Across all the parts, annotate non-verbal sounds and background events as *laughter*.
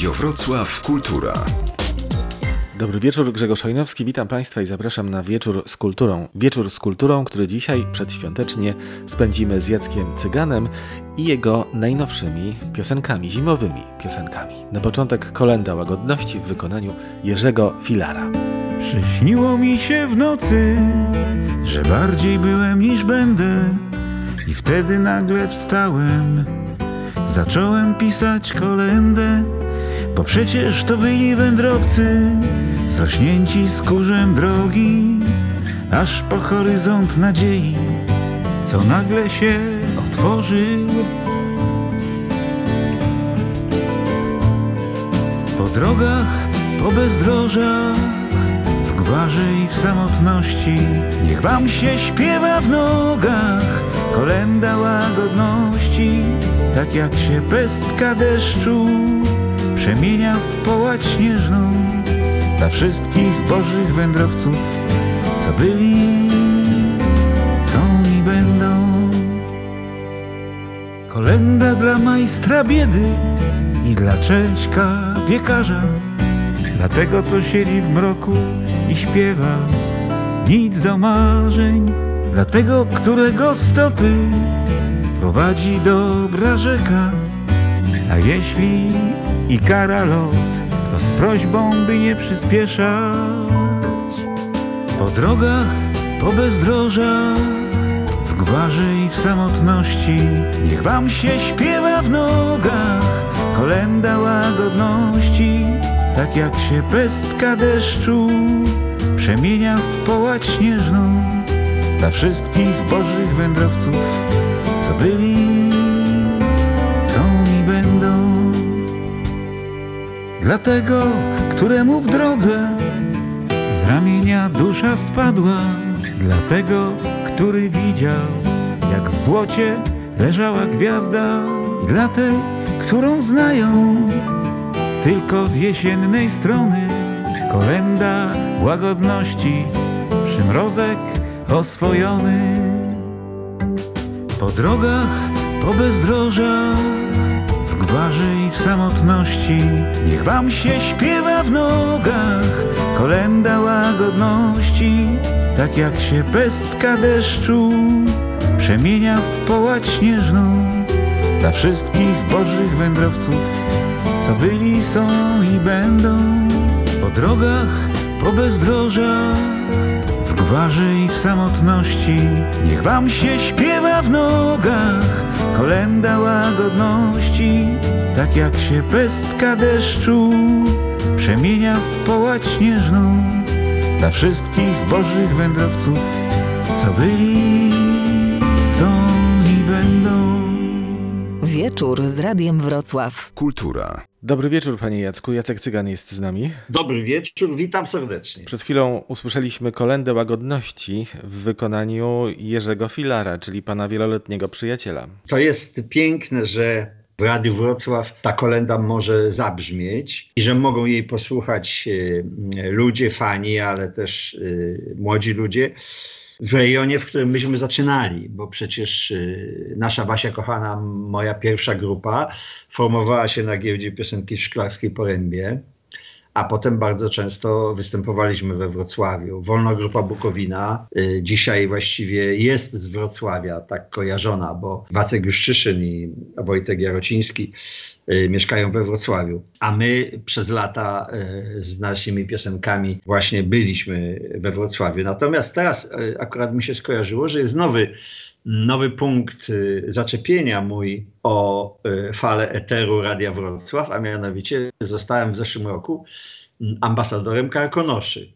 Radio Wrocław Kultura. Dobry wieczór, Grzegorz Hojnowski, witam Państwa i zapraszam na wieczór z kulturą. Wieczór z kulturą, który dzisiaj przedświątecznie spędzimy z Jackiem Cyganem i jego najnowszymi piosenkami, zimowymi piosenkami. Na początek kolenda łagodności w wykonaniu Jerzego Filara. Przyśniło mi się w nocy, że bardziej byłem niż będę i wtedy nagle wstałem. Zacząłem pisać kolendę, bo przecież to byli wędrowcy, zrośnięci skórzem drogi, aż po horyzont nadziei, co nagle się otworzył. Po drogach, po bezdrożach, w gwarze i w samotności, niech wam się śpiewa w nogach, kolenda łagodności, tak jak się pestka deszczu przemienia w połać śnieżną dla wszystkich bożych wędrowców, co byli, są i będą. Kolenda dla majstra biedy i dla Cześka piekarza, dla tego, co siedzi w mroku i śpiewa nic do marzeń, dla tego, którego stopy prowadzi dobra rzeka. A jeśli i kara lot, to z prośbą, by nie przyspieszać. Po drogach, po bezdrożach, w gwarze i w samotności, niech wam się śpiewa w nogach, kolenda łagodności, tak jak się pestka deszczu przemienia w połać śnieżną dla wszystkich bożych wędrowców, co byli, Dlatego, któremu w drodze z ramienia dusza spadła, dlatego, który widział, jak w błocie leżała gwiazda, i dla tej, którą znają tylko z jesiennej strony, kolenda łagodności, przymrozek oswojony. Po drogach, po bezdrożach, gwarze i w samotności, niech wam się śpiewa w nogach, kolenda łagodności, tak jak się pestka deszczu przemienia w połać śnieżną. Dla wszystkich bożych wędrowców, co byli, są i będą. Po drogach, po bezdrożach, w gwarze i w samotności, niech wam się śpiewa w nogach, kolenda łagodności, tak jak się pestka deszczu przemienia w połać śnieżną dla wszystkich bożych wędrowców, co byli, są i będą. Wieczór z Radiem Wrocław. Kultura. Dobry wieczór, panie Jacku. Jacek Cygan jest z nami. Dobry wieczór, witam serdecznie. Przed chwilą usłyszeliśmy kolendę łagodności w wykonaniu Jerzego Filara, czyli pana wieloletniego przyjaciela. To jest piękne, że w Radiu Wrocław ta kolenda może zabrzmieć i że mogą jej posłuchać e, ludzie, fani, ale też e, młodzi ludzie w rejonie, w którym myśmy zaczynali, bo przecież y, nasza Basia kochana, moja pierwsza grupa, formowała się na giełdzie piosenki Szklarskiej Porębie, a potem bardzo często występowaliśmy we Wrocławiu. Wolna Grupa Bukowina y, dzisiaj właściwie jest z Wrocławia, tak kojarzona, bo Wacek Juszczyszyn i Wojtek Jarociński y, mieszkają we Wrocławiu. A my przez lata y, z naszymi piosenkami właśnie byliśmy we Wrocławiu. Natomiast teraz akurat mi się skojarzyło, że jest nowy nowy punkt zaczepienia mój o falę eteru Radia Wrocław, a mianowicie zostałem w zeszłym roku ambasadorem Karkonoszy.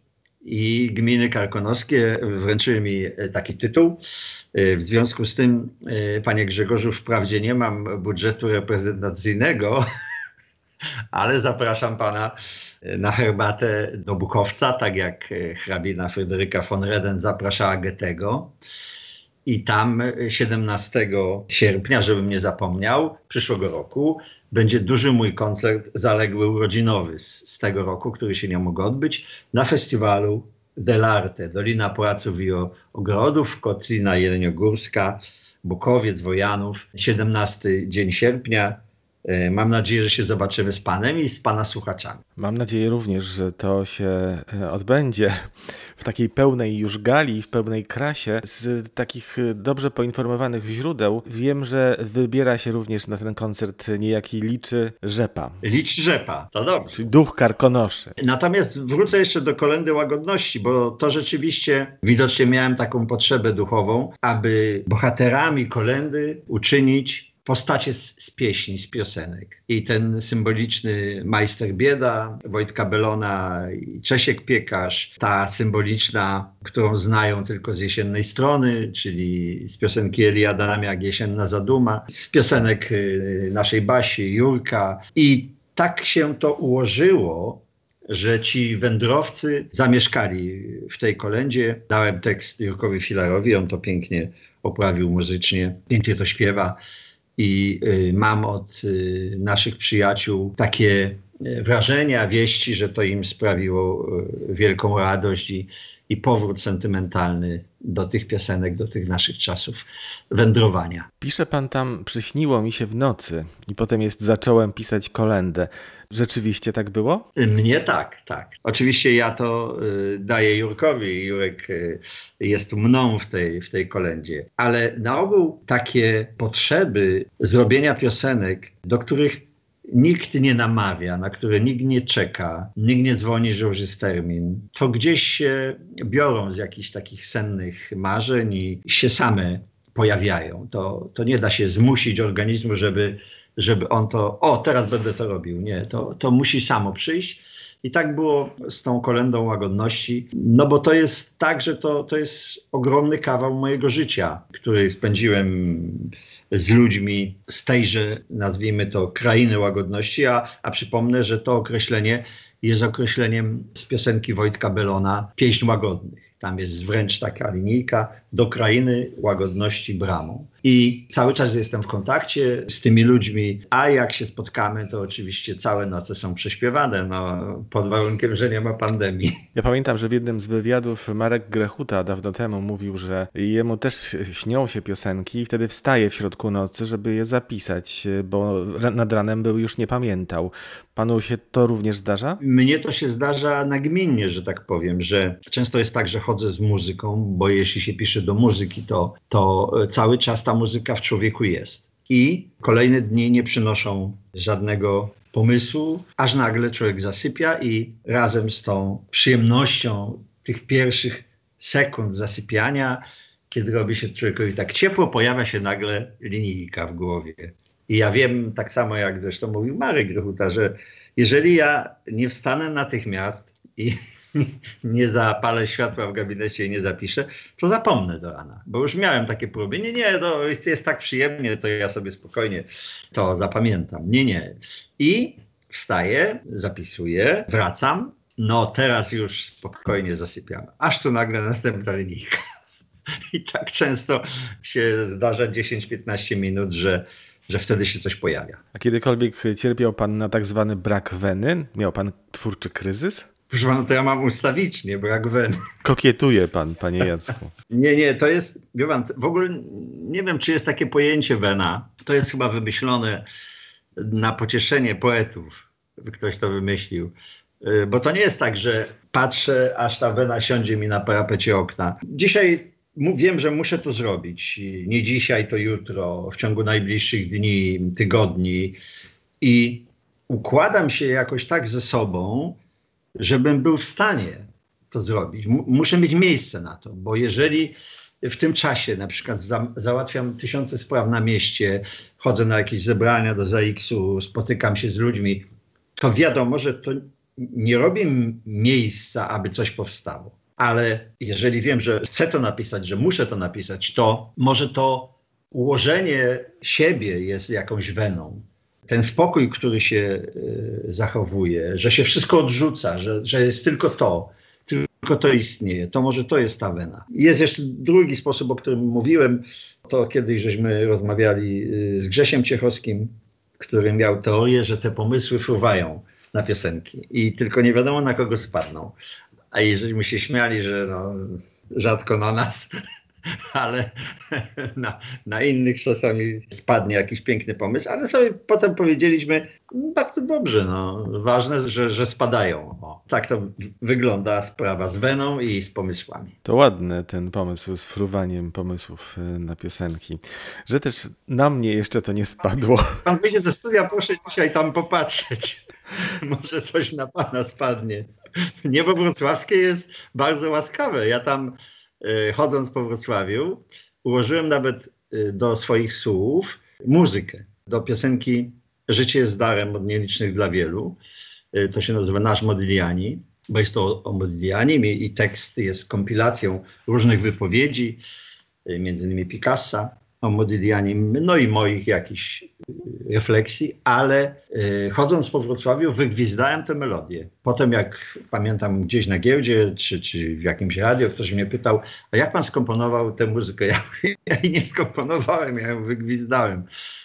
I gminy karkonoskie wręczyły mi taki tytuł. W związku z tym, panie Grzegorzu, wprawdzie nie mam budżetu reprezentacyjnego, *laughs* ale zapraszam pana na herbatę do Bukowca, tak jak hrabina Fryderyka von Reden zapraszała Goethego. I tam 17 sierpnia, żebym nie zapomniał, przyszłego roku będzie duży mój koncert zaległy urodzinowy z, z tego roku, który się nie mógł odbyć, na festiwalu Delarte, Dolina Płaców i Ogrodów, Kotlina Jeleniogórska, Bukowiec, Wojanów, 17 dzień sierpnia, Mam nadzieję, że się zobaczymy z Panem i z Pana słuchaczami. Mam nadzieję również, że to się e, odbędzie w takiej pełnej już gali, w pełnej krasie. Z takich e, dobrze poinformowanych źródeł wiem, że wybiera się również na ten koncert niejaki Liczy Rzepa, Licz rzepa, to dobrze. czyli duch karkonoszy. Natomiast wrócę jeszcze do kolendy łagodności, bo to rzeczywiście widocznie miałem taką potrzebę duchową, aby bohaterami kolendy uczynić postacie z, z pieśni, z piosenek. I ten symboliczny majster bieda Wojtka Belona i Czesiek Piekarz, ta symboliczna, którą znają tylko z jesiennej strony, czyli z piosenki Eli Adamiak Jesienna Zaduma, z piosenek y, naszej Basi, Jurka. I tak się to ułożyło, że ci wędrowcy zamieszkali w tej kolendzie. Dałem tekst Jurkowi Filarowi, on to pięknie oprawił muzycznie, pięknie to śpiewa. I y, mam od y, naszych przyjaciół takie y, wrażenia, wieści, że to im sprawiło wielką radość i, i powrót sentymentalny do tych piosenek, do tych naszych czasów wędrowania. Pisze pan tam, przyśniło mi się w nocy i potem jest zacząłem pisać kolendę. Rzeczywiście tak było? Mnie tak, tak. Oczywiście ja to y, daję Jurkowi Jurek y, jest mną w tej, w tej kolendzie. Ale na ogół takie potrzeby zrobienia piosenek, do których nikt nie namawia, na które nikt nie czeka, nikt nie dzwoni, że już jest termin, to gdzieś się biorą z jakichś takich sennych marzeń i się same pojawiają. To, to nie da się zmusić organizmu, żeby, żeby on to, o teraz będę to robił. Nie, to, to musi samo przyjść. I tak było z tą kolendą łagodności, no bo to jest tak, że to, to jest ogromny kawał mojego życia, który spędziłem z ludźmi z tejże, nazwijmy to, krainy łagodności, a, a przypomnę, że to określenie jest określeniem z piosenki Wojtka Belona Pieśń Łagodnych. Tam jest wręcz taka linijka do krainy łagodności bramą. I cały czas jestem w kontakcie z tymi ludźmi, a jak się spotkamy, to oczywiście całe noce są prześpiewane, no, pod warunkiem, że nie ma pandemii. Ja pamiętam, że w jednym z wywiadów Marek Grechuta dawno temu mówił, że jemu też śnią się piosenki i wtedy wstaje w środku nocy, żeby je zapisać, bo nad ranem był już nie pamiętał. Panu się to również zdarza? Mnie to się zdarza nagminnie, że tak powiem, że często jest tak, że chodzę z muzyką, bo jeśli się pisze do muzyki, to, to cały czas muzyka w człowieku jest. I kolejne dni nie przynoszą żadnego pomysłu, aż nagle człowiek zasypia i razem z tą przyjemnością tych pierwszych sekund zasypiania, kiedy robi się człowiekowi tak ciepło, pojawia się nagle linijka w głowie. I ja wiem, tak samo jak zresztą mówił Marek Grechuta, że jeżeli ja nie wstanę natychmiast i nie, nie zapalę światła w gabinecie i nie zapiszę, to zapomnę do rana. Bo już miałem takie próby. Nie, nie, to jest, jest tak przyjemnie, to ja sobie spokojnie to zapamiętam. Nie, nie. I wstaję, zapisuję, wracam. No teraz już spokojnie zasypiam. Aż tu nagle następna linijka. I tak często się zdarza 10-15 minut, że, że wtedy się coś pojawia. A kiedykolwiek cierpiał pan na tak zwany brak weny? Miał pan twórczy kryzys? Proszę pana, to ja mam ustawicznie brak weny. Kokietuje pan, panie *laughs* Jacku. Nie, nie, to jest, wie pan, w ogóle nie wiem, czy jest takie pojęcie wena. To jest chyba wymyślone na pocieszenie poetów. Ktoś to wymyślił. Y, Bo to nie jest tak, że patrzę, aż ta wena siądzie mi na parapecie okna. Dzisiaj wiem, że muszę to zrobić. Nie dzisiaj, to jutro, w ciągu najbliższych dni, tygodni. I układam się jakoś tak ze sobą, żebym był w stanie to zrobić. Muszę mieć miejsce na to, bo jeżeli w tym czasie na przykład za, załatwiam tysiące spraw na mieście, chodzę na jakieś zebrania do ZAX-u, spotykam się z ludźmi, to wiadomo, że to nie robię miejsca, aby coś powstało. Ale jeżeli wiem, że chcę to napisać, że muszę to napisać, to może to ułożenie siebie jest jakąś weną. Ten spokój, który się y, zachowuje, że się wszystko odrzuca, że, że jest tylko to, tylko to istnieje, to może to jest ta wena. Jest jeszcze drugi sposób, o którym mówiłem, to kiedyś żeśmy rozmawiali y, z Grzesiem Ciechowskim, który miał teorię, że te pomysły fruwają na piosenki i tylko nie wiadomo na kogo spadną. A jeżeli my się śmiali, że no, rzadko na nas, *laughs* ale *laughs* na, na innych czasami spadnie jakiś piękny pomysł, ale sobie potem powiedzieliśmy, bardzo dobrze, no, ważne, że, że spadają. O, tak to wygląda sprawa z Weną i z pomysłami. To ładny ten pomysł z fruwaniem pomysłów y, na piosenki. Że też na mnie jeszcze to nie spadło. *laughs* Pan wyjdzie ze studia, proszę dzisiaj tam popatrzeć. Może coś na pana spadnie. Niebo wrocławskie jest bardzo łaskawe. Ja tam chodząc po Wrocławiu ułożyłem nawet e, do swoich słów muzykę. Do piosenki Życie jest darem od nielicznych dla wielu. E, To się nazywa Nasz Modigliani, bo jest to o- Modiglianim i tekst jest kompilacją różnych wypowiedzi, między innymi Picassa o Modiglianim, no i moich jakichś refleksji, ale y, chodząc po Wrocławiu wygwizdałem tę melodię. Potem jak pamiętam gdzieś na giełdzie czy, czy w jakimś radio ktoś mnie pytał, a jak pan skomponował tę muzykę? *laughs* Ja, ja jej nie skomponowałem, ja ją wygwizdałem.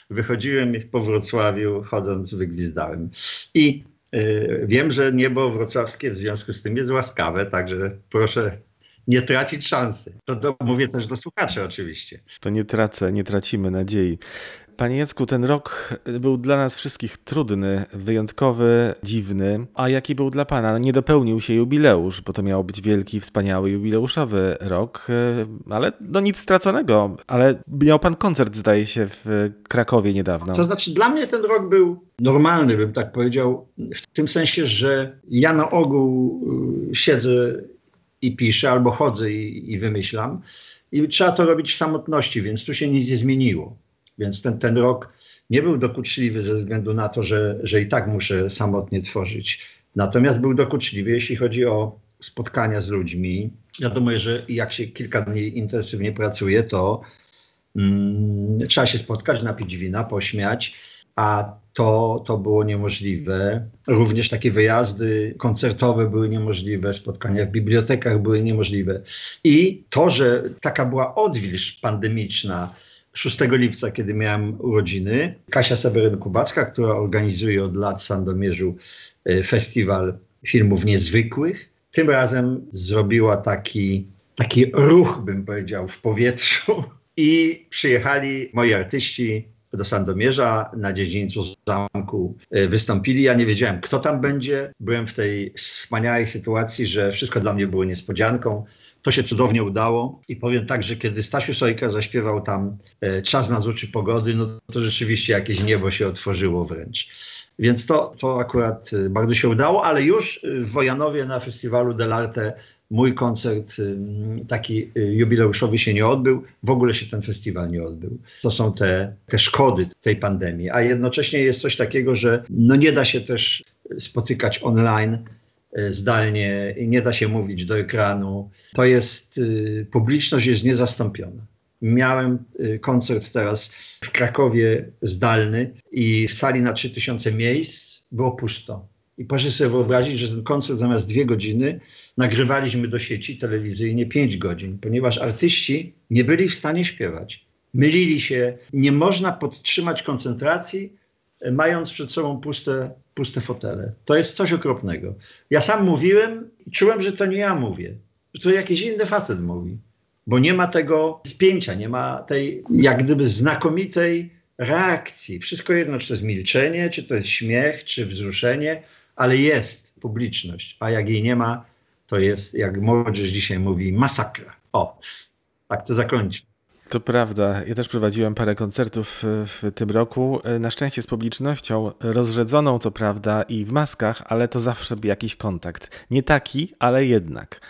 Wychodziłem po Wrocławiu, chodząc wygwizdałem. I y, wiem, że niebo wrocławskie w związku z tym jest łaskawe, także proszę nie tracić szansy. To do, mówię też do słuchaczy oczywiście. To nie tracę, nie tracimy nadziei. Panie Jacku, ten rok był dla nas wszystkich trudny, wyjątkowy, dziwny. A jaki był dla Pana? Nie dopełnił się jubileusz, bo to miał być wielki, wspaniały jubileuszowy rok, y, ale no nic straconego. Ale miał Pan koncert, zdaje się, w Krakowie niedawno. To znaczy, dla mnie ten rok był normalny, bym tak powiedział, w tym sensie, że ja na ogół y, siedzę i piszę, albo chodzę i, i wymyślam. I trzeba to robić w samotności, więc tu się nic nie zmieniło. Więc ten, ten rok nie był dokuczliwy ze względu na to, że, że i tak muszę samotnie tworzyć. Natomiast był dokuczliwy, jeśli chodzi o spotkania z ludźmi. Wiadomo, że jak się kilka dni intensywnie pracuje, to mm, trzeba się spotkać, napić wina, pośmiać, a to, to było niemożliwe. Również takie wyjazdy koncertowe były niemożliwe, spotkania w bibliotekach były niemożliwe. I to, że taka była odwilż pandemiczna 6 lipca, kiedy miałem urodziny, Kasia Seweryn-Kubacka, która organizuje od lat w Sandomierzu e, festiwal filmów niezwykłych, tym razem zrobiła taki, taki ruch, bym powiedział, w powietrzu i przyjechali moi artyści do Sandomierza na dziedzińcu zamku e, wystąpili. Ja nie wiedziałem, kto tam będzie. Byłem w tej wspaniałej sytuacji, że wszystko dla mnie było niespodzianką. To się cudownie udało i powiem tak, że kiedy Stasiu Sojka zaśpiewał tam e, Czas na zuczy pogody, no to rzeczywiście jakieś niebo się otworzyło wręcz. Więc to, to akurat e, bardzo się udało, ale już w Wojanowie na festiwalu Delarte mój koncert taki y, jubileuszowy się nie odbył, w ogóle się ten festiwal nie odbył. To są te, te szkody tej pandemii, a jednocześnie jest coś takiego, że no nie da się też spotykać online, y, zdalnie i nie da się mówić do ekranu. To jest, y, publiczność jest niezastąpiona. Miałem koncert teraz w Krakowie zdalny i w sali na 3000 miejsc było pusto. I proszę sobie wyobrazić, że ten koncert zamiast dwie godziny nagrywaliśmy do sieci telewizyjnie pięć godzin, ponieważ artyści nie byli w stanie śpiewać. Mylili się, nie można podtrzymać koncentracji, e, mając przed sobą puste, puste fotele. To jest coś okropnego. Ja sam mówiłem i czułem, że to nie ja mówię, że to jakiś inny facet mówi, bo nie ma tego spięcia, nie ma tej jak gdyby znakomitej reakcji. Wszystko jedno, czy to jest milczenie, czy to jest śmiech, czy wzruszenie, ale jest publiczność, a jak jej nie ma, to jest, jak młodzież dzisiaj mówi, masakra. O, tak to zakończę. To prawda. Ja też prowadziłem parę koncertów e, w tym roku. E, Na szczęście z publicznością, rozrzedzoną co prawda i w maskach, ale to zawsze jakiś kontakt. Nie taki, ale jednak.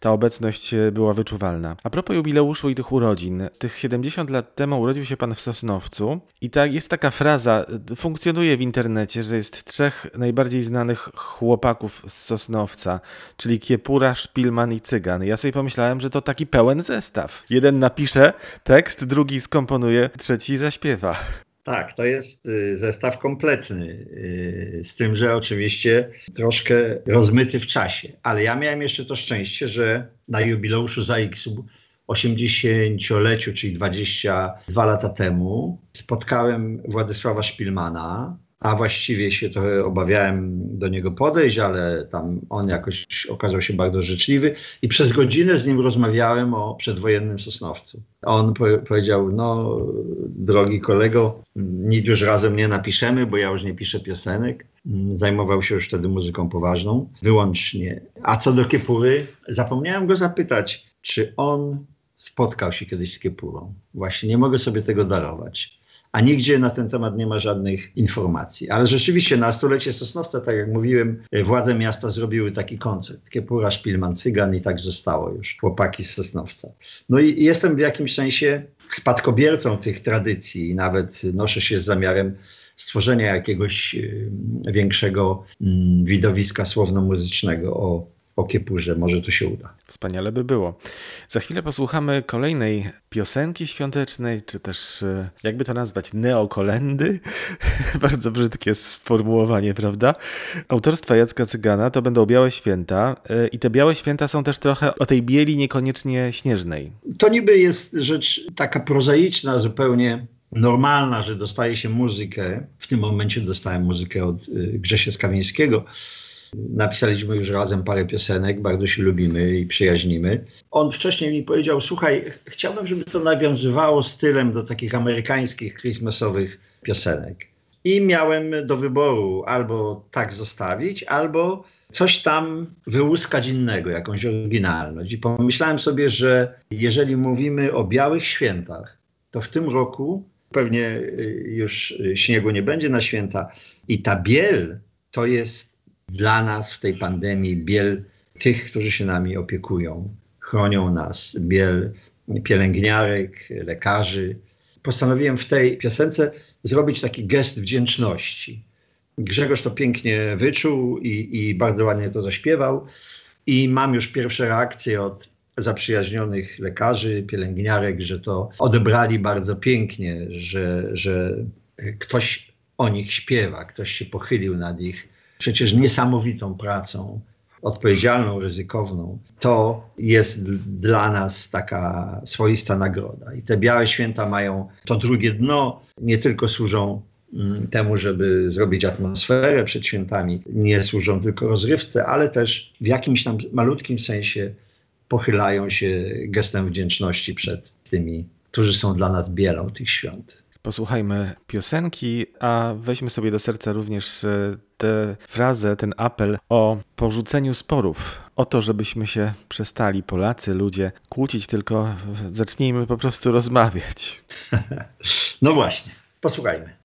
Ta obecność e, była wyczuwalna. A propos jubileuszu i tych urodzin. Tych 70 lat temu urodził się pan w Sosnowcu i ta, jest taka fraza, funkcjonuje w internecie, że jest trzech najbardziej znanych chłopaków z Sosnowca, czyli Kiepura, Szpilman i Cygan. Ja sobie pomyślałem, że to taki pełen zestaw. Jeden napisze tekst, drugi skomponuje, trzeci zaśpiewa. Tak, to jest y, zestaw kompletny, y, z tym, że oczywiście troszkę rozmyty w czasie. Ale ja miałem jeszcze to szczęście, że na jubileuszu ZAX-u 80-leciu, czyli 22 lata temu, spotkałem Władysława Szpilmana, a właściwie się trochę obawiałem do niego podejść, ale tam on jakoś okazał się bardzo życzliwy i przez godzinę z nim rozmawiałem o przedwojennym Sosnowcu. On po powiedział, no drogi kolego, nic już razem nie napiszemy, bo ja już nie piszę piosenek. Zajmował się już wtedy muzyką poważną, wyłącznie. A co do Kiepury, zapomniałem go zapytać, czy on spotkał się kiedyś z Kiepurą. Właśnie nie mogę sobie tego darować a nigdzie na ten temat nie ma żadnych informacji. Ale rzeczywiście na stulecie Sosnowca, tak jak mówiłem, władze miasta zrobiły taki koncert. Kiepura, Szpilman, Cygan i tak zostało już. Chłopaki z Sosnowca. No i jestem w jakimś sensie spadkobiercą tych tradycji i nawet noszę się z zamiarem stworzenia jakiegoś y, większego mm, widowiska słowno-muzycznego o o Kiepurze. Może to się uda. Wspaniale by było. Za chwilę posłuchamy kolejnej piosenki świątecznej, czy też e, jakby to nazwać, neokolendy. *laughs* Bardzo brzydkie sformułowanie, prawda? Autorstwa Jacka Cygana to będą Białe Święta e, i te Białe Święta są też trochę o tej bieli niekoniecznie śnieżnej. To niby jest rzecz taka prozaiczna, zupełnie normalna, że dostaje się muzykę. W tym momencie dostałem muzykę od e, Grzesia Skawińskiego Napisaliśmy już razem parę piosenek, bardzo się lubimy i przyjaźnimy. On wcześniej mi powiedział: Słuchaj, chciałbym, żeby to nawiązywało stylem do takich amerykańskich christmasowych piosenek. I miałem do wyboru albo tak zostawić, albo coś tam wyłuskać innego, jakąś oryginalność. I pomyślałem sobie, że jeżeli mówimy o białych świętach, to w tym roku pewnie y, już śniegu nie będzie na święta i ta biel to jest dla nas w tej pandemii biel tych, którzy się nami opiekują, chronią nas, biel pielęgniarek, lekarzy. Postanowiłem w tej piosence zrobić taki gest wdzięczności. Grzegorz to pięknie wyczuł i, i bardzo ładnie to zaśpiewał. I mam już pierwsze reakcje od zaprzyjaźnionych lekarzy, pielęgniarek, że to odebrali bardzo pięknie, że, że ktoś o nich śpiewa, ktoś się pochylił nad ich przecież niesamowitą pracą, odpowiedzialną, ryzykowną, to jest dla nas taka swoista nagroda. I te białe święta mają to drugie dno, nie tylko służą mm, temu, żeby zrobić atmosferę przed świętami, nie służą tylko rozrywce, ale też w jakimś tam malutkim sensie pochylają się gestem wdzięczności przed tymi, którzy są dla nas bielą tych świąt. Posłuchajmy piosenki, a weźmy sobie do serca również e, tę frazę, ten apel o porzuceniu sporów, o to, żebyśmy się przestali, Polacy, ludzie, kłócić, tylko zacznijmy po prostu rozmawiać. *laughs* No właśnie, posłuchajmy.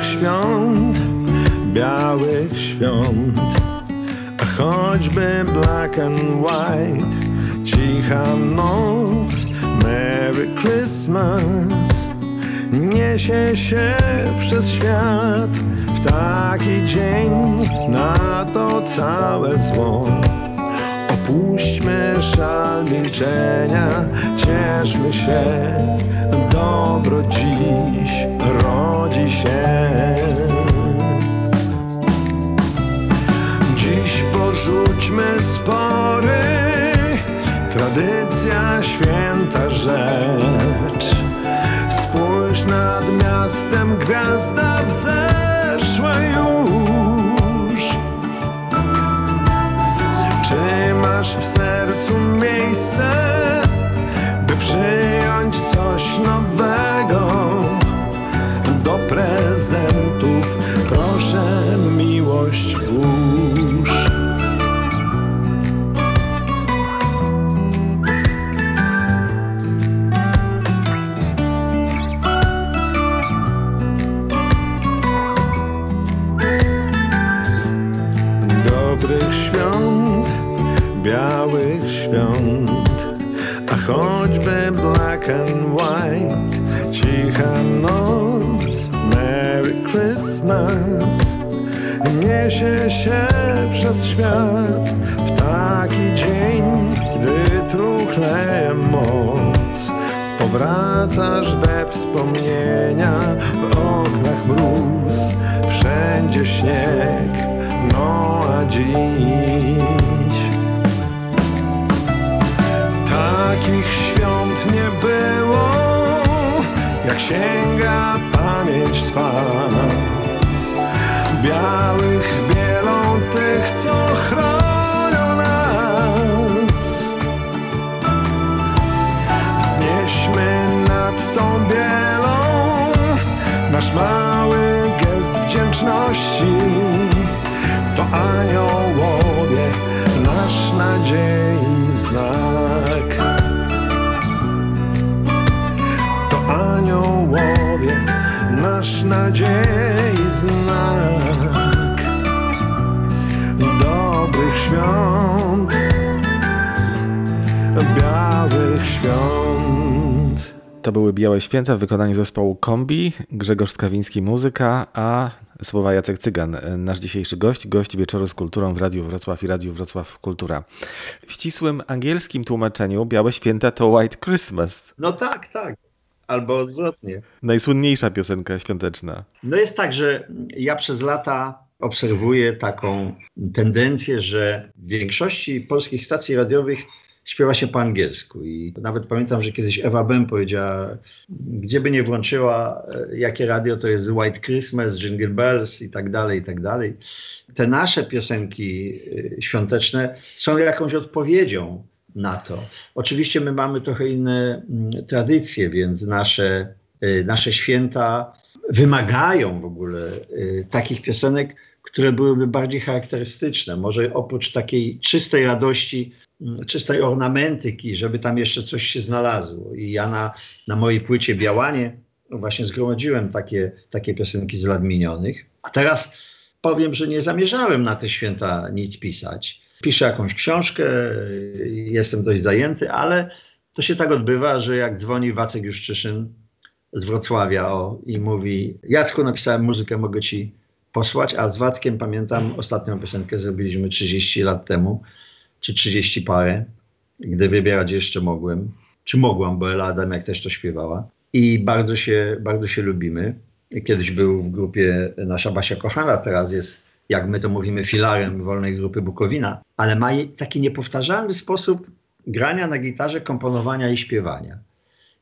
Dobrych świąt, białych świąt, a choćby black and white, cicha noc, Merry Christmas, niesie się przez świat w taki dzień na to całe zło. Opuśćmy szal milczenia, cieszmy się, dobro dziś rodzi się. Dziś porzućmy spory, tradycja święta rzecz. Spójrz nad miastem, gwiazda wzeszła Powracasz we wspomnienia. W oknach mróz Wszędzie śnieg. No a dziś Takich świąt nie było Jak sięga pamięć Twa Białych świąt Białych świąt To były Białe Święta w wykonaniu zespołu Kombi, Grzegorz Skawiński muzyka, a słowa Jacek Cygan, nasz dzisiejszy gość, gość wieczoru z kulturą w Radiu Wrocław i Radiu Wrocław Kultura. W ścisłym angielskim tłumaczeniu Białe Święta to White Christmas, No tak, tak. Albo odwrotnie. najsłynniejsza piosenka świąteczna. No jest tak, że ja przez lata obserwuję taką tendencję, że w większości polskich stacji radiowych śpiewa się po angielsku. I nawet pamiętam, że kiedyś Ewa Bem powiedziała, gdzie by nie włączyła, e, jakie radio to jest White Christmas, Jingle Bells i tak dalej, i tak dalej. Te nasze piosenki e, świąteczne są jakąś odpowiedzią na to. Oczywiście my mamy trochę inne mm, tradycje, więc nasze, y, nasze święta wymagają w ogóle takich piosenek, które byłyby bardziej charakterystyczne. Może oprócz takiej czystej radości, mm, czystej ornamentyki, żeby tam jeszcze coś się znalazło. I ja na, na mojej płycie Białanie właśnie zgromadziłem takie, takie piosenki z lat minionych. A teraz powiem, że nie zamierzałem na te święta nic pisać. Piszę jakąś książkę, jestem dość zajęty, ale to się tak odbywa, że jak dzwoni Wacek Juszczyszyn z Wrocławia o, i mówi Jacku, napisałem muzykę, mogę ci posłać, a z Wackiem pamiętam ostatnią piosenkę zrobiliśmy 30 lat temu, czy 30 parę, gdy wybierać jeszcze mogłem, czy mogłam, bo Ela Adamek też to śpiewała. I bardzo się, bardzo się lubimy. Kiedyś był w grupie nasza Basia Kochana, teraz jest, jak my to mówimy, filarem wolnej grupy Bukowina, ale ma taki niepowtarzalny sposób grania na gitarze, komponowania i śpiewania.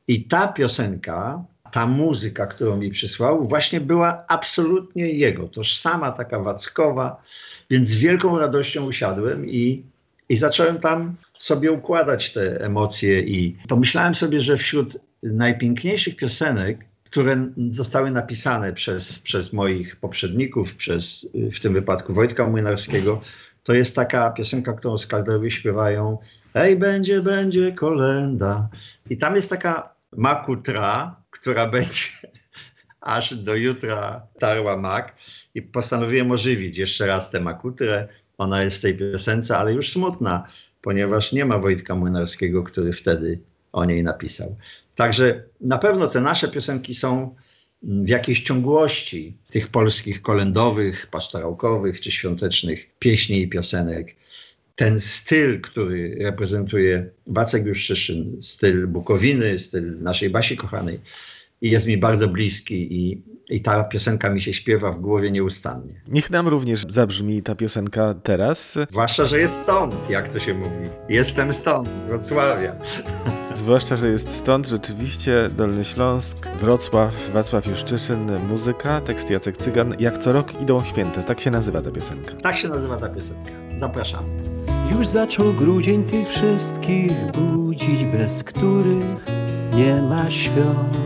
I ta piosenka, ta muzyka, którą mi przysłał, właśnie była absolutnie jego, tożsama, taka wackowa, więc z wielką radością usiadłem i, i zacząłem tam sobie układać te emocje i pomyślałem sobie, że wśród najpiękniejszych piosenek, które zostały napisane przez, przez moich poprzedników, przez w tym wypadku Wojtka Młynarskiego, to jest taka piosenka, którą skalderowie śpiewają Ej, będzie, będzie kolenda. I tam jest taka makutra, która *laughs* będzie aż do jutra tarła mak i postanowiłem ożywić jeszcze raz tę makutrę. Ona jest w tej piosence, ale już smutna, ponieważ nie ma Wojtka Młynarskiego, który wtedy o niej napisał. Także na pewno te nasze piosenki są w jakiejś ciągłości tych polskich kolendowych, pastorałkowych czy świątecznych pieśni i piosenek. Ten styl, który reprezentuje Wacek Juszczyszyn, styl Bukowiny, styl naszej Basi kochanej, jest mi bardzo bliski i, i ta piosenka mi się śpiewa w głowie nieustannie. Niech nam również zabrzmi ta piosenka teraz. Zwłaszcza, że jest stąd, jak to się mówi. Jestem stąd, z Wrocławia. *laughs* Zwłaszcza, że jest stąd rzeczywiście Dolny Śląsk, Wrocław, Wacław Juszczyszyn, muzyka, tekst Jacek Cygan. Jak co rok idą święta, tak się nazywa ta piosenka. Tak się nazywa ta piosenka. Zapraszam. Już zaczął grudzień tych wszystkich budzić, bez których nie ma świąt.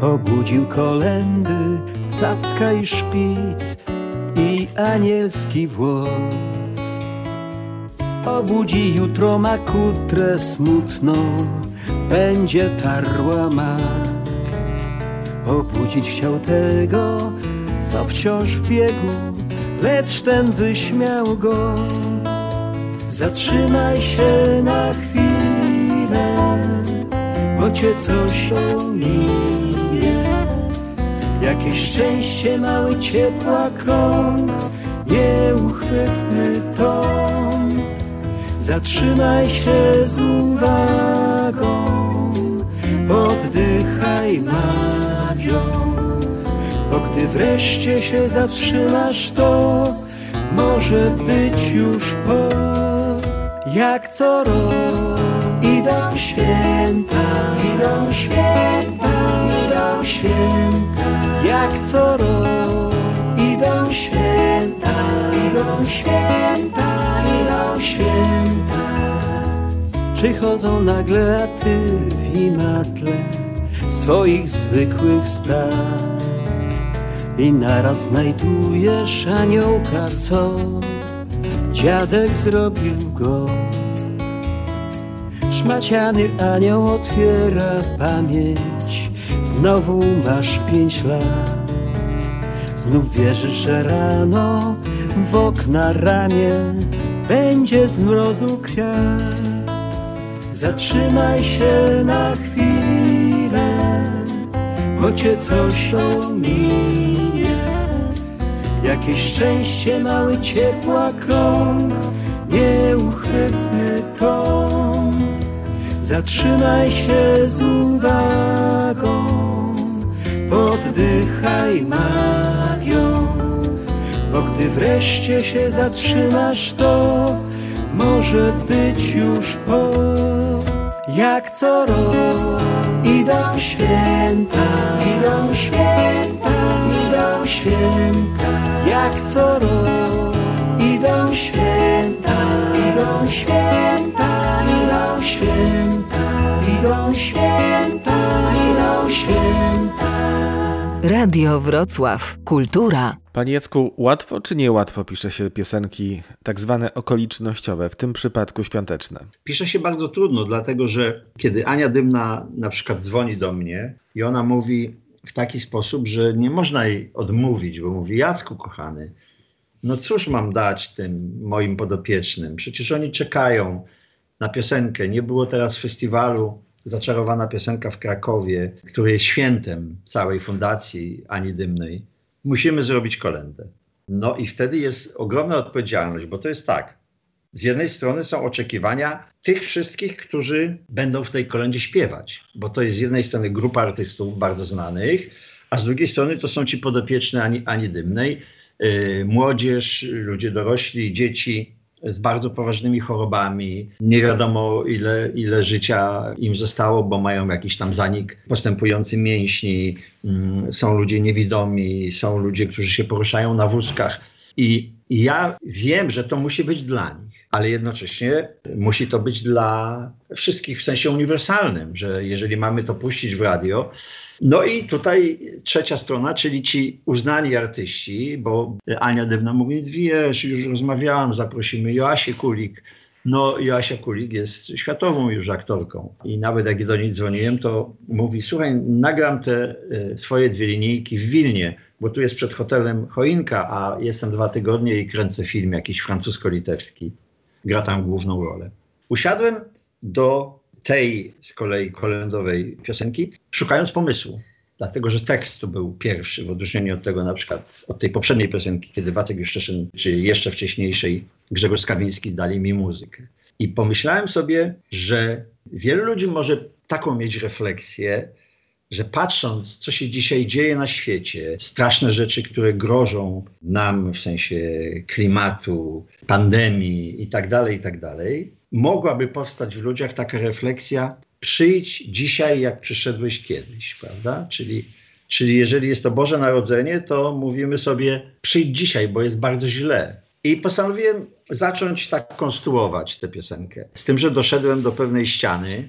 Obudził kolendy, cacka i szpic i anielski włos. Obudzi jutro ma kutrę smutną, będzie tarła mak. Obudzić chciał tego, co wciąż w biegu, lecz ten wyśmiał go. Zatrzymaj się na chwilę, bo cię coś omije. Jakieś szczęście, mały ciepła krąg, nieuchwytny ton. Zatrzymaj się z uwagą, oddychaj magią, bo gdy wreszcie się zatrzymasz, to może być już po. Jak co rok idą święta, idą święta, idą święta. Jak co rok idą święta, idą święta, idą święta. Przychodzą nagle, a ty w imatle swoich zwykłych spraw. I naraz znajdujesz aniołka, co dziadek zrobił go. Szmaciany anioł otwiera pamięć, znowu masz pięć lat. Znów wierzysz, rano w okna ramię będzie z mrozu kwiat. Zatrzymaj się na chwilę, bo cię coś ominie. Jakieś szczęście, mały ciepła krąg, nieuchwytny tom. Zatrzymaj się z uwagą, poddychaj magią, bo gdy wreszcie się zatrzymasz, to może być już po. Jak co rok idą święta, idą święta, idą święta. Jak co rok idą święta, idą święta, idą święta, idą święta, idą święta. Radio Wrocław. Kultura. Panie Jacku, łatwo czy niełatwo pisze się piosenki tak zwane okolicznościowe, w tym przypadku świąteczne? Pisze się bardzo trudno, dlatego że kiedy Ania Dymna na przykład dzwoni do mnie i ona mówi w taki sposób, że nie można jej odmówić, bo mówi: Jacku, kochany, no cóż mam dać tym moim podopiecznym? Przecież oni czekają na piosenkę. Nie było teraz festiwalu Zaczarowana Piosenka w Krakowie, który jest świętem całej fundacji Ani Dymnej. Musimy zrobić kolendę. No i wtedy jest ogromna odpowiedzialność, bo to jest tak. Z jednej strony są oczekiwania tych wszystkich, którzy będą w tej kolędzie śpiewać, bo to jest z jednej strony grupa artystów bardzo znanych, a z drugiej strony to są ci podopieczni Ani, Ani Dymnej, yy, młodzież, ludzie dorośli, dzieci z bardzo poważnymi chorobami. Nie wiadomo, ile, ile życia im zostało, bo mają jakiś tam zanik postępujący mięśni. Mm, Są ludzie niewidomi, są ludzie, którzy się poruszają na wózkach. I ja wiem, że to musi być dla nich, ale jednocześnie musi to być dla wszystkich w sensie uniwersalnym, że jeżeli mamy to puścić w radio, no i tutaj trzecia strona, czyli ci uznani artyści, bo Ania Dywna mówi, wiesz, już rozmawiałam, zaprosimy Joasię Kulik. No Joasia Kulik jest światową już aktorką i nawet jak do niej dzwoniłem, to mówi, słuchaj, nagram te e, swoje dwie linijki w Wilnie, bo tu jest przed hotelem choinka, a jestem dwa tygodnie i kręcę film jakiś francusko-litewski. Gra tam główną rolę. Usiadłem do tej z kolei kolędowej piosenki, szukając pomysłu. Dlatego, że tekst był pierwszy, w odróżnieniu od tego na przykład, od tej poprzedniej piosenki, kiedy Wacek Juszczyszyn, czy jeszcze wcześniejszej Grzegorz Skawiński dali mi muzykę. I pomyślałem sobie, że wielu ludzi może taką mieć refleksję, że patrząc, co się dzisiaj dzieje na świecie, straszne rzeczy, które grożą nam w sensie klimatu, pandemii i tak dalej, i tak mogłaby powstać w ludziach taka refleksja, przyjdź dzisiaj, jak przyszedłeś kiedyś, prawda? Czyli, czyli jeżeli jest to Boże Narodzenie, to mówimy sobie, przyjdź dzisiaj, bo jest bardzo źle. I postanowiłem zacząć tak konstruować tę piosenkę. Z tym, że doszedłem do pewnej ściany,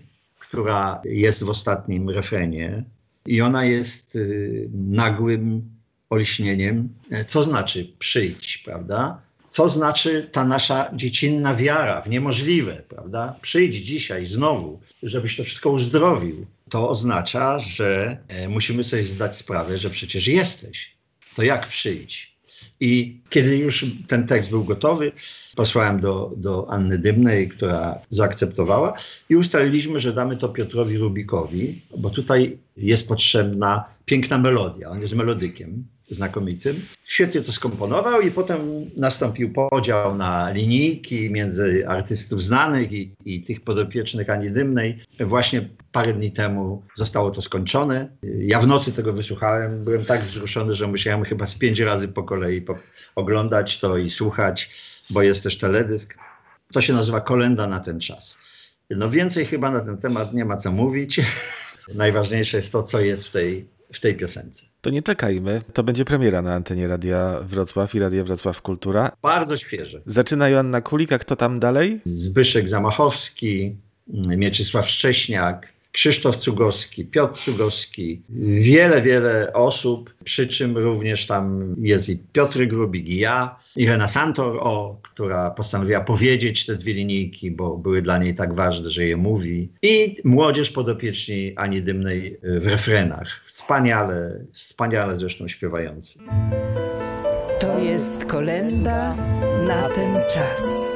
która jest w ostatnim refrenie i ona jest y, nagłym olśnieniem. Co znaczy przyjdź, prawda? Co znaczy ta nasza dziecinna wiara w niemożliwe, prawda? Przyjdź dzisiaj znowu, żebyś to wszystko uzdrowił. To oznacza, że e, musimy sobie zdać sprawę, że przecież jesteś. To jak przyjdź? I kiedy już ten tekst był gotowy, posłałem do, do Anny Dymnej, która zaakceptowała i ustaliliśmy, że damy to Piotrowi Rubikowi, bo tutaj jest potrzebna piękna melodia. On jest melodykiem. znakomitym. Świetnie to skomponował i potem nastąpił podział na linijki między artystów znanych i, i tych podopiecznych Ani Dymnej. Właśnie parę dni temu zostało to skończone. Ja w nocy tego wysłuchałem. Byłem tak wzruszony, że musiałem chyba z pięć razy po kolei po oglądać to i słuchać, bo jest też teledysk. To się nazywa Kolenda na ten czas. No więcej chyba na ten temat nie ma co mówić. *laughs* Najważniejsze jest to, co jest w tej, w tej piosence. To nie czekajmy. To będzie premiera na antenie Radia Wrocław i Radia Wrocław Kultura. Bardzo świeże. Zaczyna Joanna Kulik, a kto tam dalej? Zbyszek Zamachowski, Mieczysław Szcześniak, Krzysztof Cugowski, Piotr Cugowski, wiele, wiele osób, przy czym również tam jest i Piotr Grubik, i ja, Irena Santor, o, która postanowiła powiedzieć te dwie linijki, bo były dla niej tak ważne, że je mówi. I młodzież podopieczni Ani Dymnej w refrenach. Wspaniale, wspaniale zresztą śpiewający. To jest kolenda na ten czas.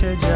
By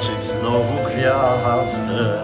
zobaczyć znowu gwiazdę.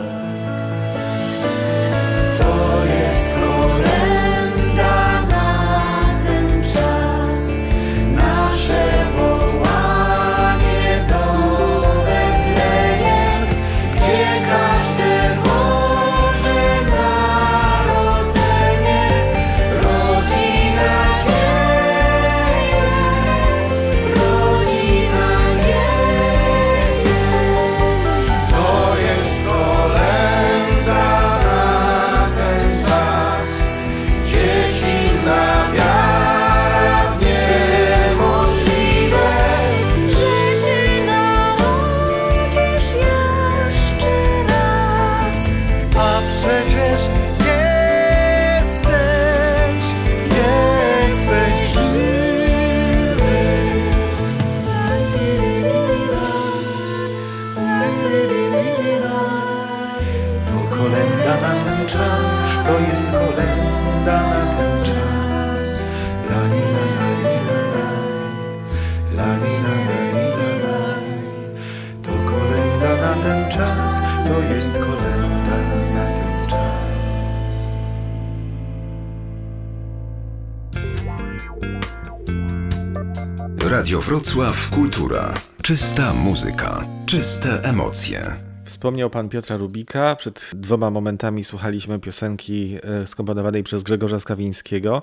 Radio Wrocław Kultura. Czysta muzyka, czyste emocje. Wspomniał pan Piotra Rubika. Przed dwoma momentami słuchaliśmy piosenki e, skomponowanej przez Grzegorza Skawińskiego.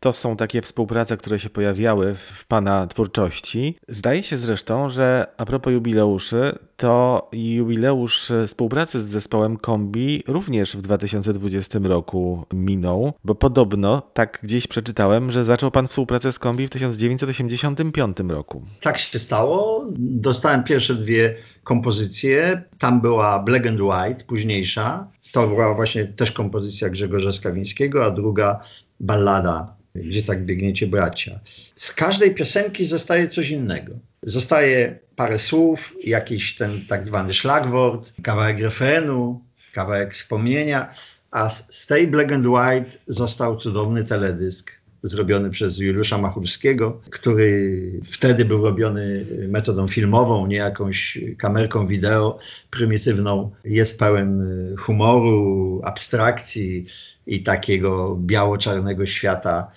To są takie współprace, które się pojawiały w pana twórczości. Zdaje się zresztą, że a propos jubileuszy, to jubileusz współpracy z zespołem Kombi również w 2020 roku minął, bo podobno, tak gdzieś przeczytałem, że zaczął pan współpracę z Kombi w 1985 roku. Tak się stało. Dostałem pierwsze dwie kompozycje. Tam była Black and White, późniejsza. To była właśnie też kompozycja Grzegorza Skawińskiego, a druga ballada gdzie tak biegniecie bracia. Z każdej piosenki zostaje coś innego. Zostaje parę słów, jakiś ten tak zwany szlagwort, kawałek refrenu, kawałek wspomnienia, a z tej Black and White został cudowny teledysk zrobiony przez Juliusza Machulskiego, który wtedy był robiony metodą filmową, nie jakąś kamerką wideo prymitywną. Jest pełen humoru, abstrakcji, i takiego biało-czarnego świata.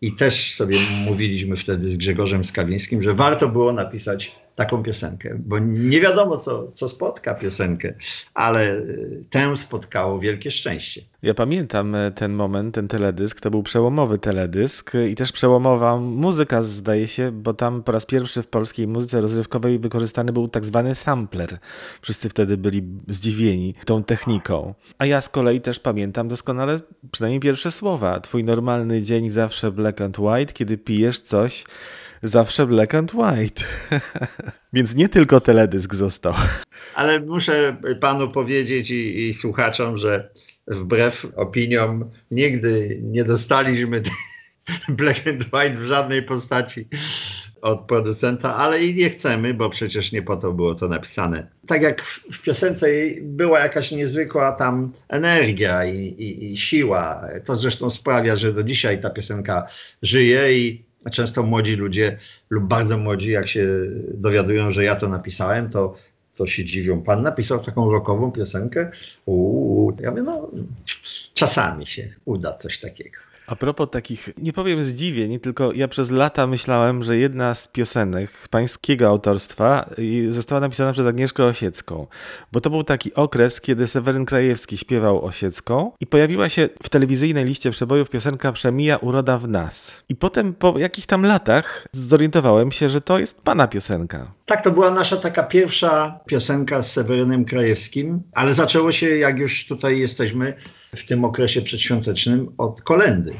I też sobie mówiliśmy wtedy z Grzegorzem Skawińskim, że warto było napisać taką piosenkę, bo nie wiadomo, co, co spotka piosenkę, ale y, tę spotkało wielkie szczęście. Ja pamiętam e, ten moment, ten teledysk, to był przełomowy teledysk i też przełomowa muzyka, zdaje się, bo tam po raz pierwszy w polskiej muzyce rozrywkowej wykorzystany był tak zwany sampler. Wszyscy wtedy byli zdziwieni tą techniką. A ja z kolei też pamiętam doskonale przynajmniej pierwsze słowa. Twój normalny dzień zawsze black and white, kiedy pijesz coś zawsze black and white. *laughs* Więc nie tylko teledysk został. Ale muszę panu powiedzieć i, i słuchaczom, że wbrew opiniom nigdy nie dostaliśmy *laughs* black and white w żadnej postaci od producenta, ale i nie chcemy, bo przecież nie po to było to napisane. Tak jak w piosence była jakaś niezwykła tam energia i, i, i siła. To zresztą sprawia, że do dzisiaj ta piosenka żyje i często młodzi ludzie lub bardzo młodzi, jak się dowiadują, że ja to napisałem, to, to się dziwią. Pan napisał taką rokową piosenkę? Uuu, ja mówię, no czasami się uda coś takiego. A propos takich, nie powiem zdziwień, tylko ja przez lata myślałem, że jedna z piosenek pańskiego autorstwa została napisana przez Agnieszkę Osiecką, bo to był taki okres, kiedy Seweryn Krajewski śpiewał Osiecką i pojawiła się w telewizyjnej liście przebojów piosenka Przemija uroda w nas. I potem po jakichś tam latach zorientowałem się, że to jest pana piosenka. Tak, to była nasza taka pierwsza piosenka z Sewerynem Krajewskim, ale zaczęło się, jak już tutaj jesteśmy, w tym okresie przedświątecznym od kolendy,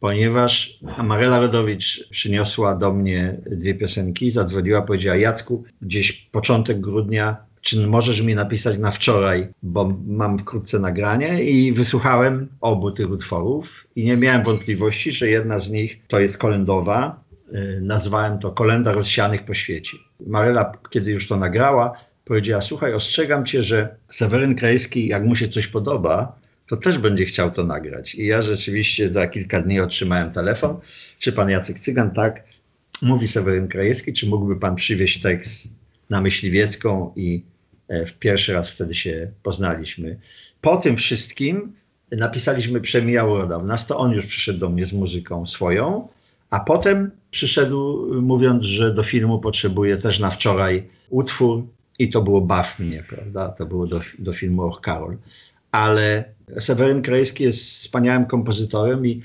ponieważ Marela Rodowicz przyniosła do mnie dwie piosenki, zadzwoniła, powiedziała Jacku, gdzieś początek grudnia, czy możesz mi napisać na wczoraj, bo mam wkrótce nagranie i wysłuchałem obu tych utworów i nie miałem wątpliwości, że jedna z nich to jest kolendowa, y, nazwałem to Kolenda rozsianych po świecie. Marela, kiedy już to nagrała, powiedziała, słuchaj, ostrzegam cię, że Seweryn Krajewski, jak mu się coś podoba, to też będzie chciał to nagrać. I ja rzeczywiście za kilka dni otrzymałem telefon. Czy pan Jacek Cygan? Tak. Mówi Seweryn Krajewski, czy mógłby pan przywieźć tekst na Myśliwiecką i e, w pierwszy raz wtedy się poznaliśmy. Po tym wszystkim napisaliśmy Przemija Uroda. W nas to on już przyszedł do mnie z muzyką swoją, a potem przyszedł mówiąc, że do filmu potrzebuje też na wczoraj utwór i to było Baw mnie, prawda? To było do, do filmu Och Karol. Ale Seweryn Krajewski jest wspaniałym kompozytorem i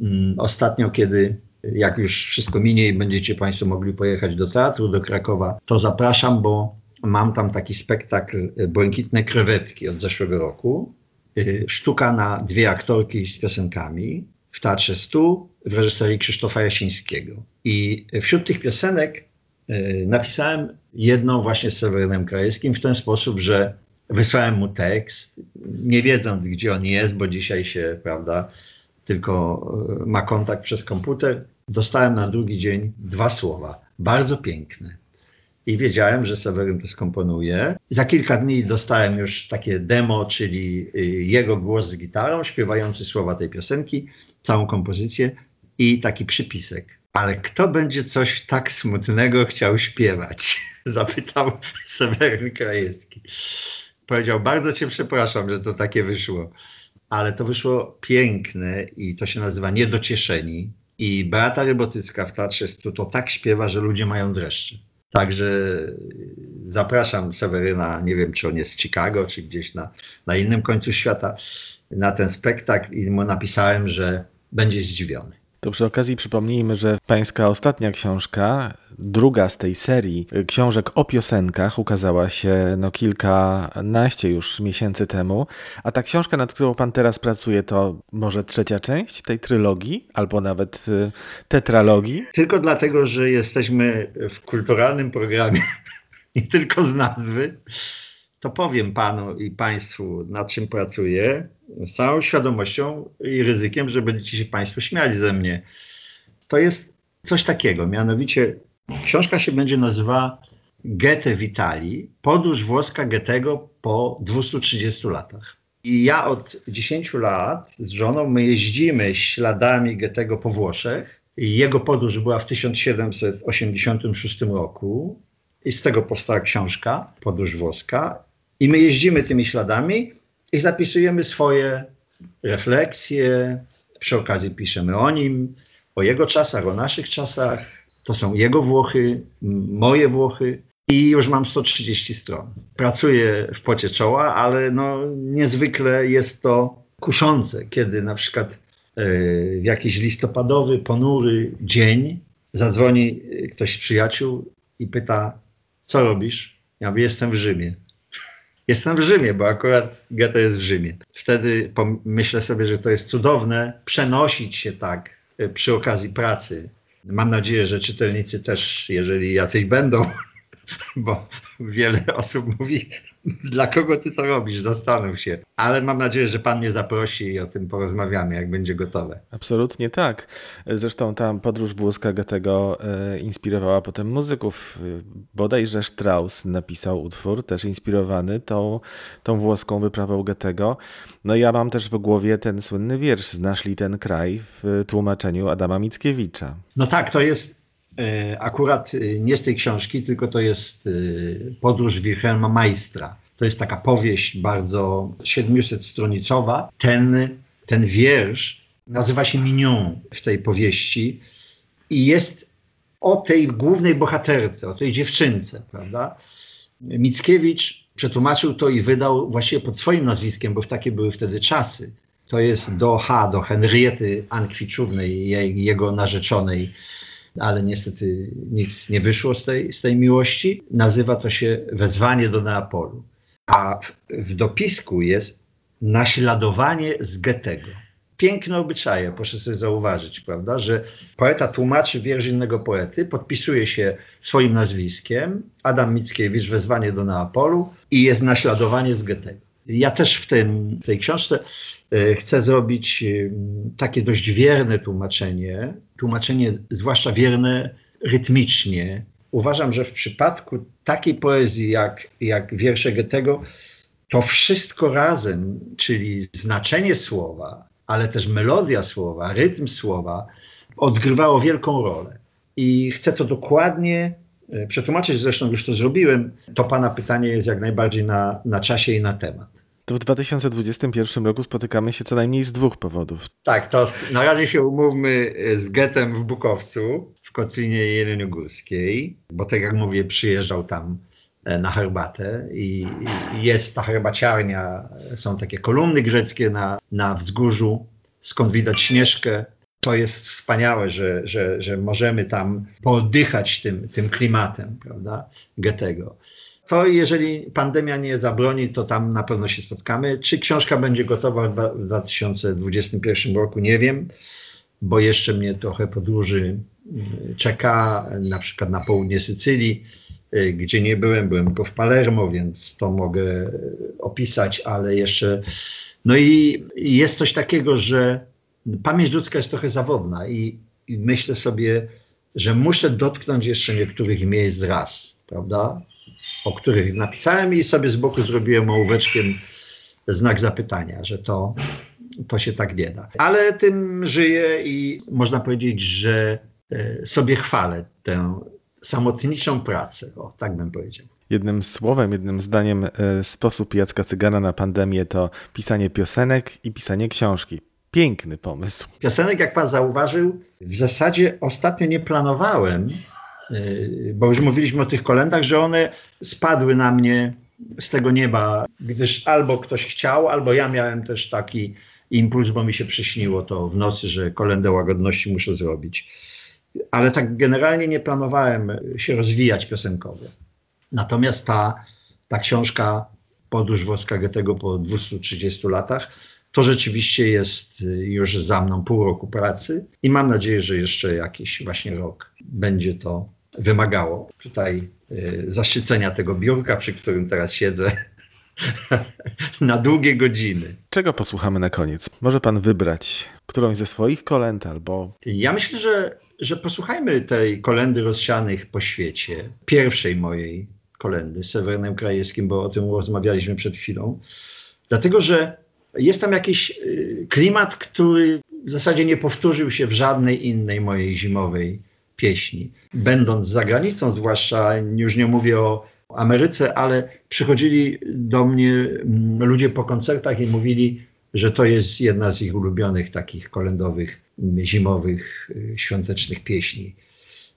mm, ostatnio, kiedy jak już wszystko minie i będziecie Państwo mogli pojechać do teatru, do Krakowa, to zapraszam, bo mam tam taki spektakl e, Błękitne krewetki od zeszłego roku. E, sztuka na dwie aktorki z piosenkami w Teatrze Stu w reżyserii Krzysztofa Jasińskiego. I wśród tych piosenek e, napisałem jedną właśnie z Sewerynem Krajewskim w ten sposób, że Wysłałem mu tekst, nie wiedząc, gdzie on jest, bo dzisiaj się, prawda, tylko e, ma kontakt przez komputer. Dostałem na drugi dzień dwa słowa, bardzo piękne. I wiedziałem, że Seweryn to skomponuje. Za kilka dni dostałem już takie demo, czyli y, jego głos z gitarą, śpiewający słowa tej piosenki, całą kompozycję. i taki przypisek. Ale kto będzie coś tak smutnego chciał śpiewać? *laughs* Zapytał *laughs* Seweryn Krajewski. Powiedział, bardzo cię przepraszam, że to takie wyszło. Ale to wyszło piękne i to się nazywa Niedocieszeni. I Beata Rybotycka w Teatrze Stu to tak śpiewa, że ludzie mają dreszcze. Także zapraszam Seweryna, nie wiem czy on jest w Chicago, czy gdzieś na, na innym końcu świata, na ten spektakl i mu napisałem, że będzie zdziwiony. To przy okazji przypomnijmy, że pańska ostatnia książka, druga z tej serii książek o piosenkach, ukazała się no kilkanaście już miesięcy temu. A ta książka, nad którą pan teraz pracuje, to może trzecia część tej trylogii, albo nawet y, tetralogii? Tylko dlatego, że jesteśmy w kulturalnym programie, *laughs* nie tylko z nazwy, to powiem panu i państwu, nad czym pracuję, z całą świadomością i ryzykiem, że będziecie się państwo śmiali ze mnie. To jest coś takiego, mianowicie książka się będzie nazywała Goethe w Italii, podróż włoska Goethego po 230 latach. I ja od 10 lat z żoną my jeździmy śladami Goethego po Włoszech. Jego podróż była w 1786 roku i z tego powstała książka Podróż włoska. I my jeździmy tymi śladami i zapisujemy swoje refleksje. Przy okazji piszemy o nim, o jego czasach, o naszych czasach. To są jego Włochy, moje Włochy. I już mam 130 stron. Pracuję w pocie czoła, ale no, niezwykle jest to kuszące, kiedy na przykład w jakiś listopadowy, ponury dzień zadzwoni ktoś z przyjaciół i pyta, co robisz? Ja mówię, jestem w Rzymie. Jestem w Rzymie, bo akurat Goethe jest w Rzymie. Wtedy myślę sobie, że to jest cudowne przenosić się tak przy okazji pracy. Mam nadzieję, że czytelnicy też, jeżeli jacyś będą, *laughs* *laughs* bo wiele osób mówi, dla kogo ty to robisz, zastanów się. Ale mam nadzieję, że pan mnie zaprosi i o tym porozmawiamy, jak będzie gotowe. Absolutnie tak. Zresztą ta podróż włoska Goethego e, inspirowała potem muzyków. Bodajże Strauss napisał utwór, też inspirowany tą, tą włoską wyprawą Goethego. No ja mam też w głowie ten słynny wiersz Znasz li ten kraj w tłumaczeniu Adama Mickiewicza. No tak, to jest akurat nie z tej książki, tylko to jest podróż Wilhelma Majstra. To jest taka powieść bardzo 700-stronicowa. Ten, ten wiersz nazywa się Mignon w tej powieści i jest o tej głównej bohaterce, o tej dziewczynce, prawda? Mickiewicz przetłumaczył to i wydał właściwie pod swoim nazwiskiem, bo takie były wtedy czasy. To jest do H, do Henriety Ankwiczównej, jej, jego narzeczonej ale niestety nic nie wyszło z tej, z tej miłości. Nazywa to się Wezwanie do Neapolu. A w, w dopisku jest naśladowanie z Goethego. Piękne obyczaje, proszę sobie zauważyć, prawda, że poeta tłumaczy wiersz innego poety, podpisuje się swoim nazwiskiem, Adam Mickiewicz, Wezwanie do Neapolu i jest naśladowanie z Goethego. Ja też w, tym, w tej książce chcę zrobić takie dość wierne tłumaczenie, tłumaczenie zwłaszcza wierne rytmicznie. Uważam, że w przypadku takiej poezji jak, jak wiersze Goethego, to wszystko razem, czyli znaczenie słowa, ale też melodia słowa, rytm słowa, odgrywało wielką rolę. I chcę to dokładnie przetłumaczyć, zresztą już to zrobiłem. To Pana pytanie jest jak najbardziej na, na czasie i na temat. W 2021 roku spotykamy się co najmniej z dwóch powodów. Tak, to na razie się umówmy z Getem w Bukowcu, w Kotlinie Jeleniogórskiej, bo tak jak mówię, przyjeżdżał tam na herbatę i jest ta herbaciarnia, są takie kolumny greckie na, na wzgórzu, skąd widać Śnieżkę. To jest wspaniałe, że, że, że możemy tam pooddychać tym, tym klimatem, prawda, Goethego to jeżeli pandemia nie zabroni, to tam na pewno się spotkamy. Czy książka będzie gotowa w 2021 roku, nie wiem, bo jeszcze mnie trochę podróży czeka, na przykład na południe Sycylii, gdzie nie byłem, byłem tylko w Palermo, więc to mogę opisać, ale jeszcze. No i jest coś takiego, że pamięć ludzka jest trochę zawodna i, i myślę sobie, że muszę dotknąć jeszcze niektórych miejsc raz, prawda? O których napisałem i sobie z boku zrobiłem ołóweczkiem znak zapytania, że to to się tak nie da. Ale tym żyję i można powiedzieć, że e, sobie chwalę tę samotniczą pracę. O, tak bym powiedział. Jednym słowem, jednym zdaniem, e, sposób Jacka Cygana na pandemię to pisanie piosenek i pisanie książki. Piękny pomysł. Piosenek, jak pan zauważył, w zasadzie ostatnio nie planowałem, bo już mówiliśmy o tych kolendach, że one spadły na mnie z tego nieba, gdyż albo ktoś chciał, albo ja miałem też taki impuls, bo mi się przyśniło to w nocy, że kolendę łagodności muszę zrobić. Ale tak generalnie nie planowałem się rozwijać piosenkowo. Natomiast ta, ta książka Podróż Włoska Goethego po 230 latach to rzeczywiście jest już za mną pół roku pracy i mam nadzieję, że jeszcze jakiś właśnie rok będzie to wymagało tutaj y, zaszczycenia tego biurka, przy którym teraz siedzę *laughs* na długie godziny. Czego posłuchamy na koniec? Może pan wybrać którąś ze swoich kolęd albo. Ja myślę, że, że posłuchajmy tej kolendy rozsianych po świecie. Pierwszej mojej kolendy z Sewerynem Krajewskim, bo o tym rozmawialiśmy przed chwilą. Dlatego, że jest tam jakiś y, klimat, który w zasadzie nie powtórzył się w żadnej innej mojej zimowej pieśni. Będąc za granicą, zwłaszcza już nie mówię o Ameryce, ale przychodzili do mnie mm, ludzie po koncertach i mówili, że to jest jedna z ich ulubionych takich kolendowych, mm, zimowych, y, świątecznych pieśni.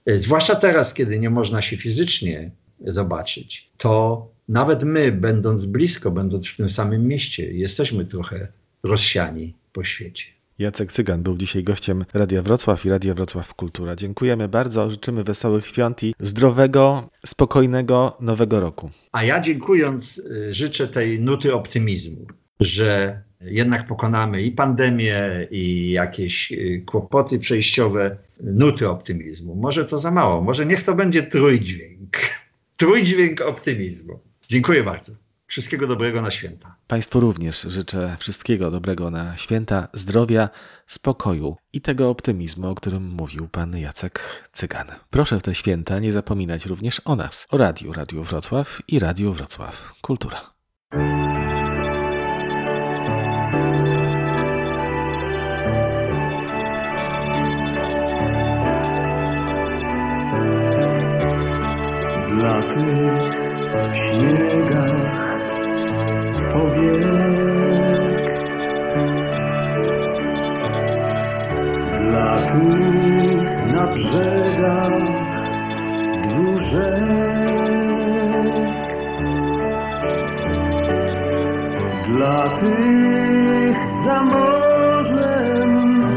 Y, zwłaszcza teraz, kiedy nie można się fizycznie zobaczyć, to nawet my, będąc blisko, będąc w tym samym mieście, jesteśmy trochę rozsiani po świecie. Jacek Cygan był dzisiaj gościem Radia Wrocław i Radia Wrocław Kultura. Dziękujemy bardzo, życzymy wesołych świąt i zdrowego, spokojnego nowego roku. A ja dziękując y, życzę tej nuty optymizmu, że jednak pokonamy i pandemię, i jakieś y, kłopoty przejściowe, nuty optymizmu. Może to za mało, może niech to będzie trójdźwięk. *laughs* Trójdźwięk optymizmu. Dziękuję bardzo. Wszystkiego dobrego na święta. Państwu również życzę wszystkiego dobrego na święta, zdrowia, spokoju i tego optymizmu, o którym mówił pan Jacek Cygan. Proszę w te święta nie zapominać również o nas, o Radiu Radiu Wrocław i Radiu Wrocław Kultura. Dla tych Tych na brzegach dwóch Dla tych za morzem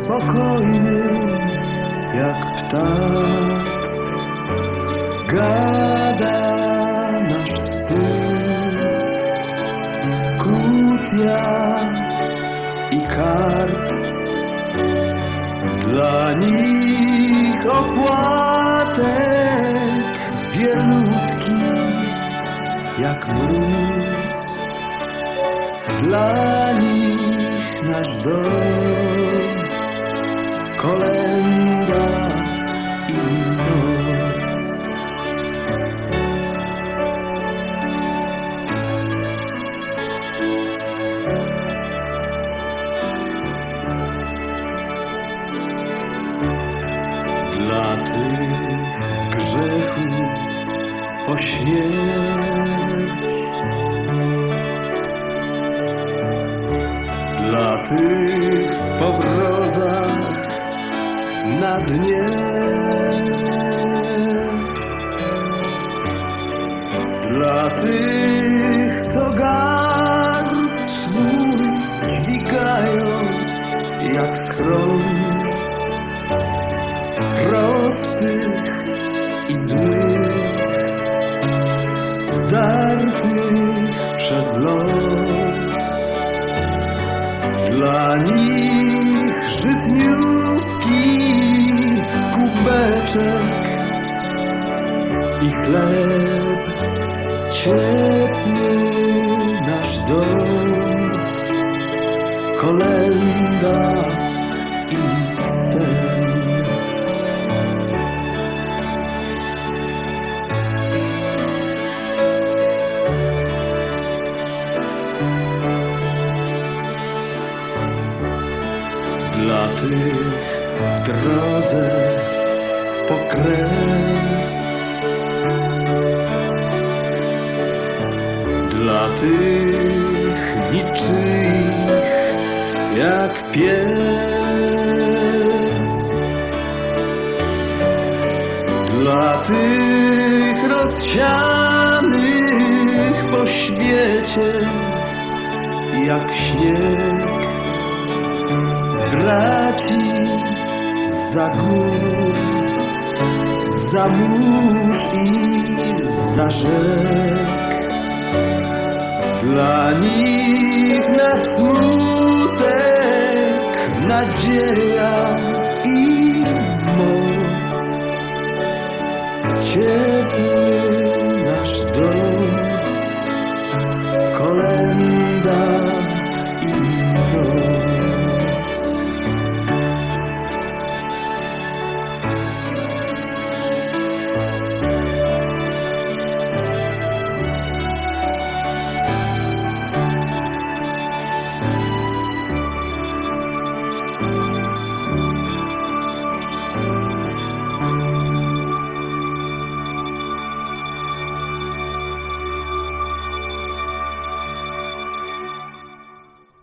spokojnym jak ptak gada nasz kutia i karp dla nich opłatek bielutki jak mróz. Dla nich nasz dom kolenda tych powrozach na dnie. Dla tych co garb swój dźwigają jak schron sen. tych w drodze. Dla tych jak pies. Dla tych rozsianych po świecie jak śnieg braci za gór, za mórz i za rzek. Dla nich na smutek nadzieja